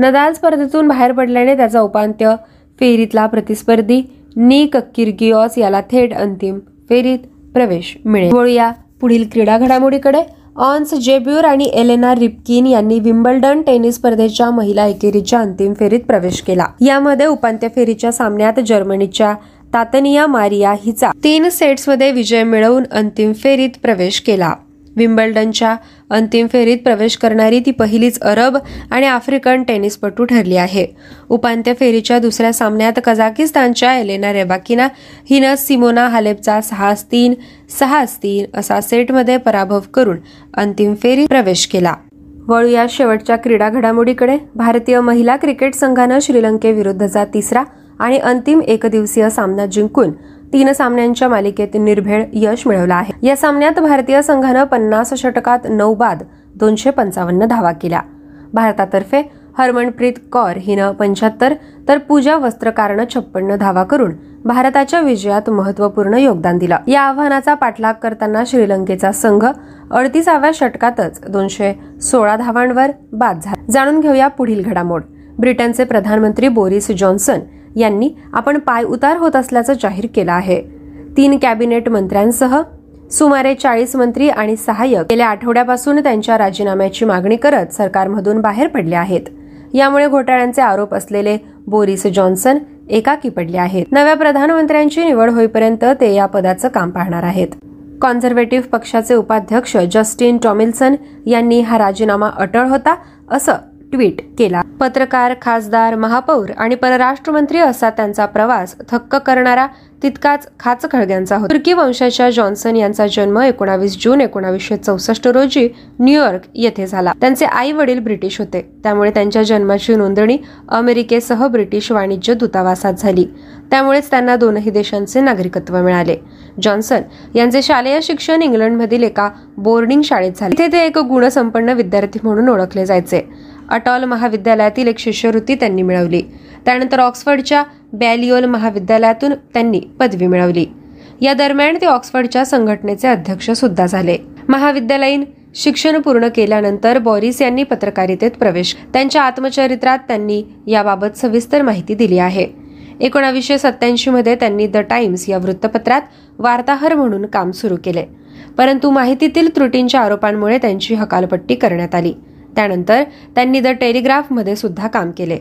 नदाल स्पर्धेतून बाहेर पडल्याने त्याचा उपांत्य फेरीतला प्रतिस्पर्धी निक किर्गिओस याला थेट अंतिम फेरीत प्रवेश मिळेल. वळूया पुढील क्रीडा घडामोडीकडे. ऑन्स जेब्युर आणि एलेना रिपकिन यांनी विम्बल्डन टेनिस स्पर्धेच्या महिला एकेरीच्या अंतिम फेरीत प्रवेश केला. यामध्ये उपांत्य फेरीच्या सामन्यात जर्मनीच्या तातनिया मारिया हिचा तीन सेट्समध्ये विजय मिळवून अंतिम फेरीत प्रवेश केला. विम्बल्डनच्या अंतिम फेरीत प्रवेश करणारी ती पहिलीच अरब आणि आफ्रिकन टेनिसपटू ठरली आहे. उपांत्य फेरीच्या दुसऱ्या सामन्यात कझाकिस्तानच्या एलेना रेबाकिना हिनं सिमोना हालेपचा सहा तीन सहा तीन असा सेटमध्ये पराभव करून अंतिम फेरीत प्रवेश केला. वळूया शेवटच्या क्रीडा घडामोडीकडे. भारतीय महिला क्रिकेट संघानं श्रीलंकेविरुद्धचा तिसरा आणि अंतिम एकदिवसीय सामना जिंकून तीन सामन्यांच्या मालिकेत निर्भेळ यश मिळवलं आहे. या सामन्यात भारतीय संघानं पन्नास षटकात नऊ बाद दोनशे पंचावन्न धावा केल्या. भारतातर्फे हरमनप्रीत कौर हिनं पंच्याहत्तर तर पूजा वस्त्रकारनं छप्पन्न धावा करून भारताच्या विजयात महत्त्वपूर्ण योगदान दिलं. या आव्हानाचा पाठलाग करताना श्रीलंकेचा संघ अडतीसाव्या षटकातच दोनशे सोळा धावांवर बाद झाला. जाणून घेऊया पुढील घडामोड. ब्रिटनचे प्रधानमंत्री बोरिस जॉन्सन यांनी आपण पाय उतार होत असल्याचं जाहीर केलं आहे. तीन कॅबिनेट मंत्र्यांसह सुमारे चाळीस मंत्री आणि सहाय्यक गेल्या आठवड्यापासून त्यांच्या राजीनाम्याची मागणी करत सरकारमधून बाहेर पडले आहेत. यामुळे घोटाळ्यांचे आरोप असलेले बोरिस जॉन्सन एकाकी पडले आहेत. नव्या प्रधानमंत्र्यांची निवड होईपर्यंत ते या पदाचं काम पाहणार आहेत. कॉन्झर्वेटिव्ह पक्षाचे उपाध्यक्ष जस्टिन टॉमिल्सन यांनी हा राजीनामा अटळ होता असं ट्विट केला. पत्रकार खासदार महापौर आणि परराष्ट्र मंत्री असा त्यांचा प्रवास थक्क करणारा तितकाच खाच खळग्यांचा होता. तुर्की वंशाच्या जॉन्सन यांचा जन्म एकोणावीस जून एकोणावीसशे चौसष्ट रोजी न्यूयॉर्क येथे झाला. त्यांचे आई वडील ब्रिटिश होते. त्यामुळे त्यांच्या जन्माची नोंदणी अमेरिकेसह ब्रिटिश वाणिज्य दूतावासात झाली. त्यामुळेच त्यांना दोनही देशांचे नागरिकत्व मिळाले. जॉन्सन यांचे शालेय शिक्षण इंग्लंडमधील एका बोर्डिंग शाळेत झाले. तिथे ते एक गुणसंपन्न विद्यार्थी म्हणून ओळखले जायचे. अटॉल महाविद्यालयातील एक शिष्यवृत्ती त्यांनी मिळवली. त्यानंतर ऑक्सफर्डच्या बॅलिओल महाविद्यालयातून त्यांनी पदवी मिळवली. या दरम्यान ते ऑक्सफर्डच्या संघटनेचे अध्यक्ष सुद्धा झाले. महाविद्यालयीन शिक्षण पूर्ण केल्यानंतर बॉरिस यांनी पत्रकारितेत प्रवेश त्यांच्या आत्मचरित्रात त्यांनी याबाबत सविस्तर माहिती दिली आहे. एकोणावीसशे सत्याऐंशी मध्ये त्यांनी द टाइम्स या वृत्तपत्रात वार्ताहर म्हणून काम सुरू केले. परंतु माहितीतील त्रुटींच्या आरोपांमुळे त्यांची हकालपट्टी करण्यात आली. त्यानंतर त्यांनी द टेलिग्राफमध्ये सुद्धा काम केले.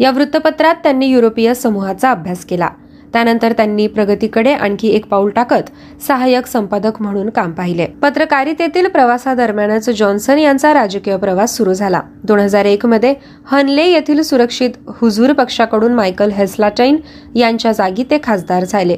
या वृत्तपत्रात त्यांनी युरोपीय समूहाचा अभ्यास केला. त्यानंतर त्यांनी प्रगतीकडे आणखी एक पाऊल टाकत सहाय्यक संपादक म्हणून काम पाहिले. पत्रकारितेतील प्रवासादरम्यानच जॉन्सन यांचा राजकीय प्रवास सुरू झाला. दोन हजार एक मध्ये हनले येथील सुरक्षित हुजूर पक्षाकडून मायकल हेस्लाटाईन यांच्या जागी ते खासदार झाले.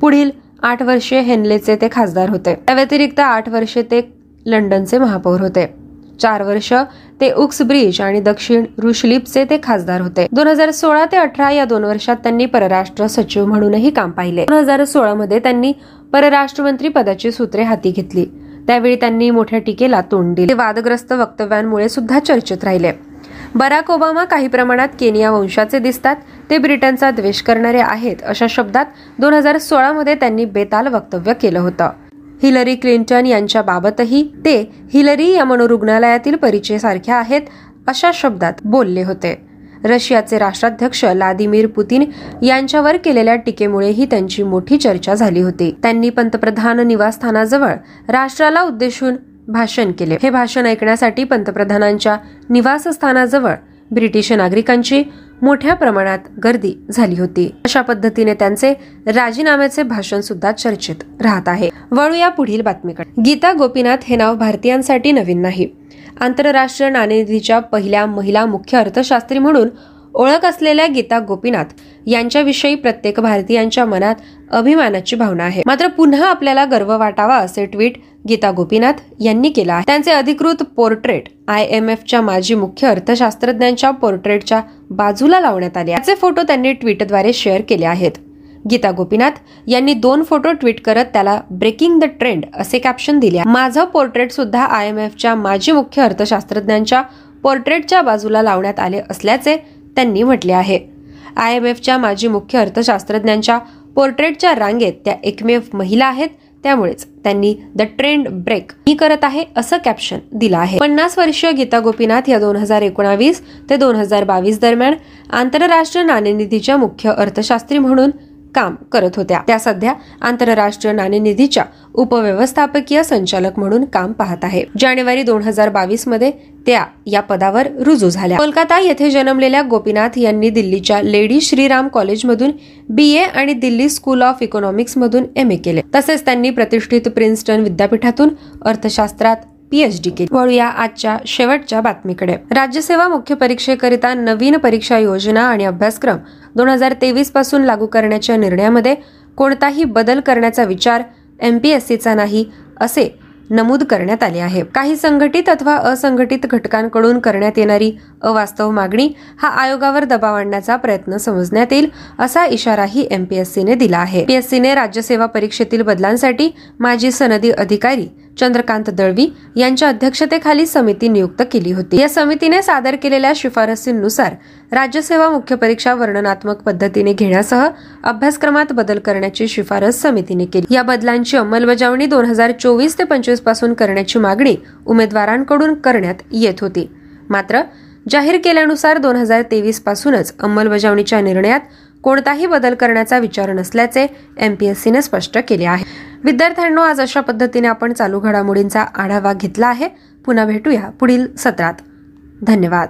पुढील आठ वर्षे हेनलेचे ते खासदार होते. त्या व्यतिरिक्त आठ वर्षे ते लंडनचे महापौर होते. चार वर्ष ते उक्स ब्रिज आणि दक्षिण रुशलिपचे ते खासदार होते. दोन हजार सोळा ते अठरा या दोन वर्षात त्यांनी परराष्ट्र सचिव म्हणूनही काम पाहिले. दोन हजार सोळा मध्ये त्यांनी परराष्ट्र मंत्री पदाची सूत्रे हाती घेतली. त्यावेळी त्यांनी मोठ्या टीकेला तोंड दिले. वादग्रस्त वक्तव्यांमुळे सुद्धा चर्चेत राहिले. बराक ओबामा काही प्रमाणात केनिया वंशाचे दिसतात. ते ब्रिटनचा द्वेष करणारे आहेत अशा शब्दात दोन हजार सोळा मध्ये त्यांनी बेताल वक्तव्य केलं होतं. हिलरी क्लिंटन यांच्याबाबतही ते हिलरी या मनोरुग्णालयातील परिचयसारख्या आहेत अशा शब्दात बोलले होते. रशियाचे राष्ट्राध्यक्ष व्लादिमीर पुतीन यांच्यावर केलेल्या टीकेमुळेही त्यांची मोठी चर्चा झाली होती. त्यांनी पंतप्रधान निवासस्थानाजवळ राष्ट्राला उद्देशून भाषण केले. हे भाषण ऐकण्यासाठी पंतप्रधानांच्या निवासस्थानाजवळ ब्रिटिश नागरिकांची मोठ्या प्रमाणात गर्दी झाली होती. अशा पद्धतीने त्यांचे राजीनाम्याचे भाषण सुद्धा चर्चेत राहत आहे. वळूया पुढील बातमीकडे. गीता गोपीनाथ हे नाव भारतीयांसाठी नवीन नाही. आंतरराष्ट्रीय नाणेनिधीच्या पहिल्या महिला मुख्य अर्थशास्त्री म्हणून ओळख असलेल्या गीता गोपीनाथ यांच्याविषयी प्रत्येक भारतीयांच्या मनात अभिमानाची भावना आहे. मात्र पुन्हा आपल्याला गर्व वाटावा असे ट्विट गीता गोपीनाथ यांनी केला आहे. त्यांचे अधिकृत पोर्ट्रेट आय एम एफच्या माजी मुख्य अर्थशास्त्रज्ञांच्या पोर्ट्रेटच्या बाजूला लावण्यात आले याचे फोटो त्यांनी ट्विटद्वारे शेअर केले आहेत. गीता गोपीनाथ यांनी दोन फोटो ट्विट करत त्याला ब्रेकिंग द ट्रेंड असे कॅप्शन दिले माझं पोर्ट्रेट सुद्धा आय एम एफच्या माजी मुख्य अर्थशास्त्रज्ञांच्या पोर्ट्रेटच्या बाजूला लावण्यात आले असल्याचे त्यांनी म्हटले आहे. आय एम एफच्या माजी मुख्य अर्थशास्त्रज्ञांच्या पोर्ट्रेटच्या रांगेत त्या एकमेव महिला आहेत. त्यामुळेच त्यांनी द ट्रेंड ब्रेक मी करत आहे असं कॅप्शन दिलं आहे. पन्नास वर्षीय गीता गोपीनाथ या दोन हजार एकोणावीस ते दोन हजार बावीस दरम्यान आंतरराष्ट्रीय नाणेनिधीच्या मुख्य अर्थशास्त्री म्हणून काम करत होत्या. त्या सध्या आंतरराष्ट्रीय नाणेनिधीच्या उपव्यवस्थापकीय संचालक म्हणून काम पाहत आहे. जानेवारी दोन हजार बावीसमध्ये त्या या पदावर रुजू झाल्या. कोलकाता येथे जन्मलेल्या गोपीनाथ यांनी दिल्लीच्या लेडी श्रीराम कॉलेजमधून बी ए आणि दिल्ली स्कूल ऑफ इकॉनॉमिक्स मधून एम ए केले. तसेच त्यांनी प्रतिष्ठित प्रिन्स्टन विद्यापीठातून अर्थशास्त्रात पीएचडी केली. वळूया आजच्या शेवटच्या बातमीकडे. राज्यसेवा मुख्य परीक्षेकरिता नवीन परीक्षा योजना आणि अभ्यासक्रम दोन हजार तेवीसपासून लागू करण्याच्या निर्णयामध्ये कोणताही बदल करण्याचा विचार एमपीएससीचा नाही असे नमूद करण्यात आले आहे. काही संघटित अथवा असंघटित घटकांकडून करण्यात येणारी अवास्तव मागणी हा आयोगावर दबाव आणण्याचा प्रयत्न समजण्यात येईल असा इशाराही एमपीएससीने दिला आहे. पीएससीने राज्यसेवा परीक्षेतील बदलांसाठी माजी सनदी अधिकारी चंद्रकांत दळवी यांच्या अध्यक्षतेखाली समिती नियुक्त केली होती. या समितीने सादर केलेल्या शिफारसींनुसार राज्यसेवा मुख्य परीक्षा वर्णनात्मक पद्धतीने घेण्यासह अभ्यासक्रमात बदल करण्याची शिफारस समितीने केली. या बदलांची अंमलबजावणी दोन हजार चोवीस ते पंचवीसपासून करण्याची मागणी उमेदवारांकडून करण्यात येत होती. मात्र जाहीर केल्यानुसार दोन हजार तेवीस पासूनच अंमलबजावणीच्या निर्णयात कोणताही बदल करण्याचा विचार नसल्याचे एमपीएससीने स्पष्ट केले आहे. विद्यार्थ्यांनो आज अशा पद्धतीने आपण चालू घडामोडींचा आढावा घेतला आहे. पुन्हा भेटूया पुढील सत्रात. धन्यवाद.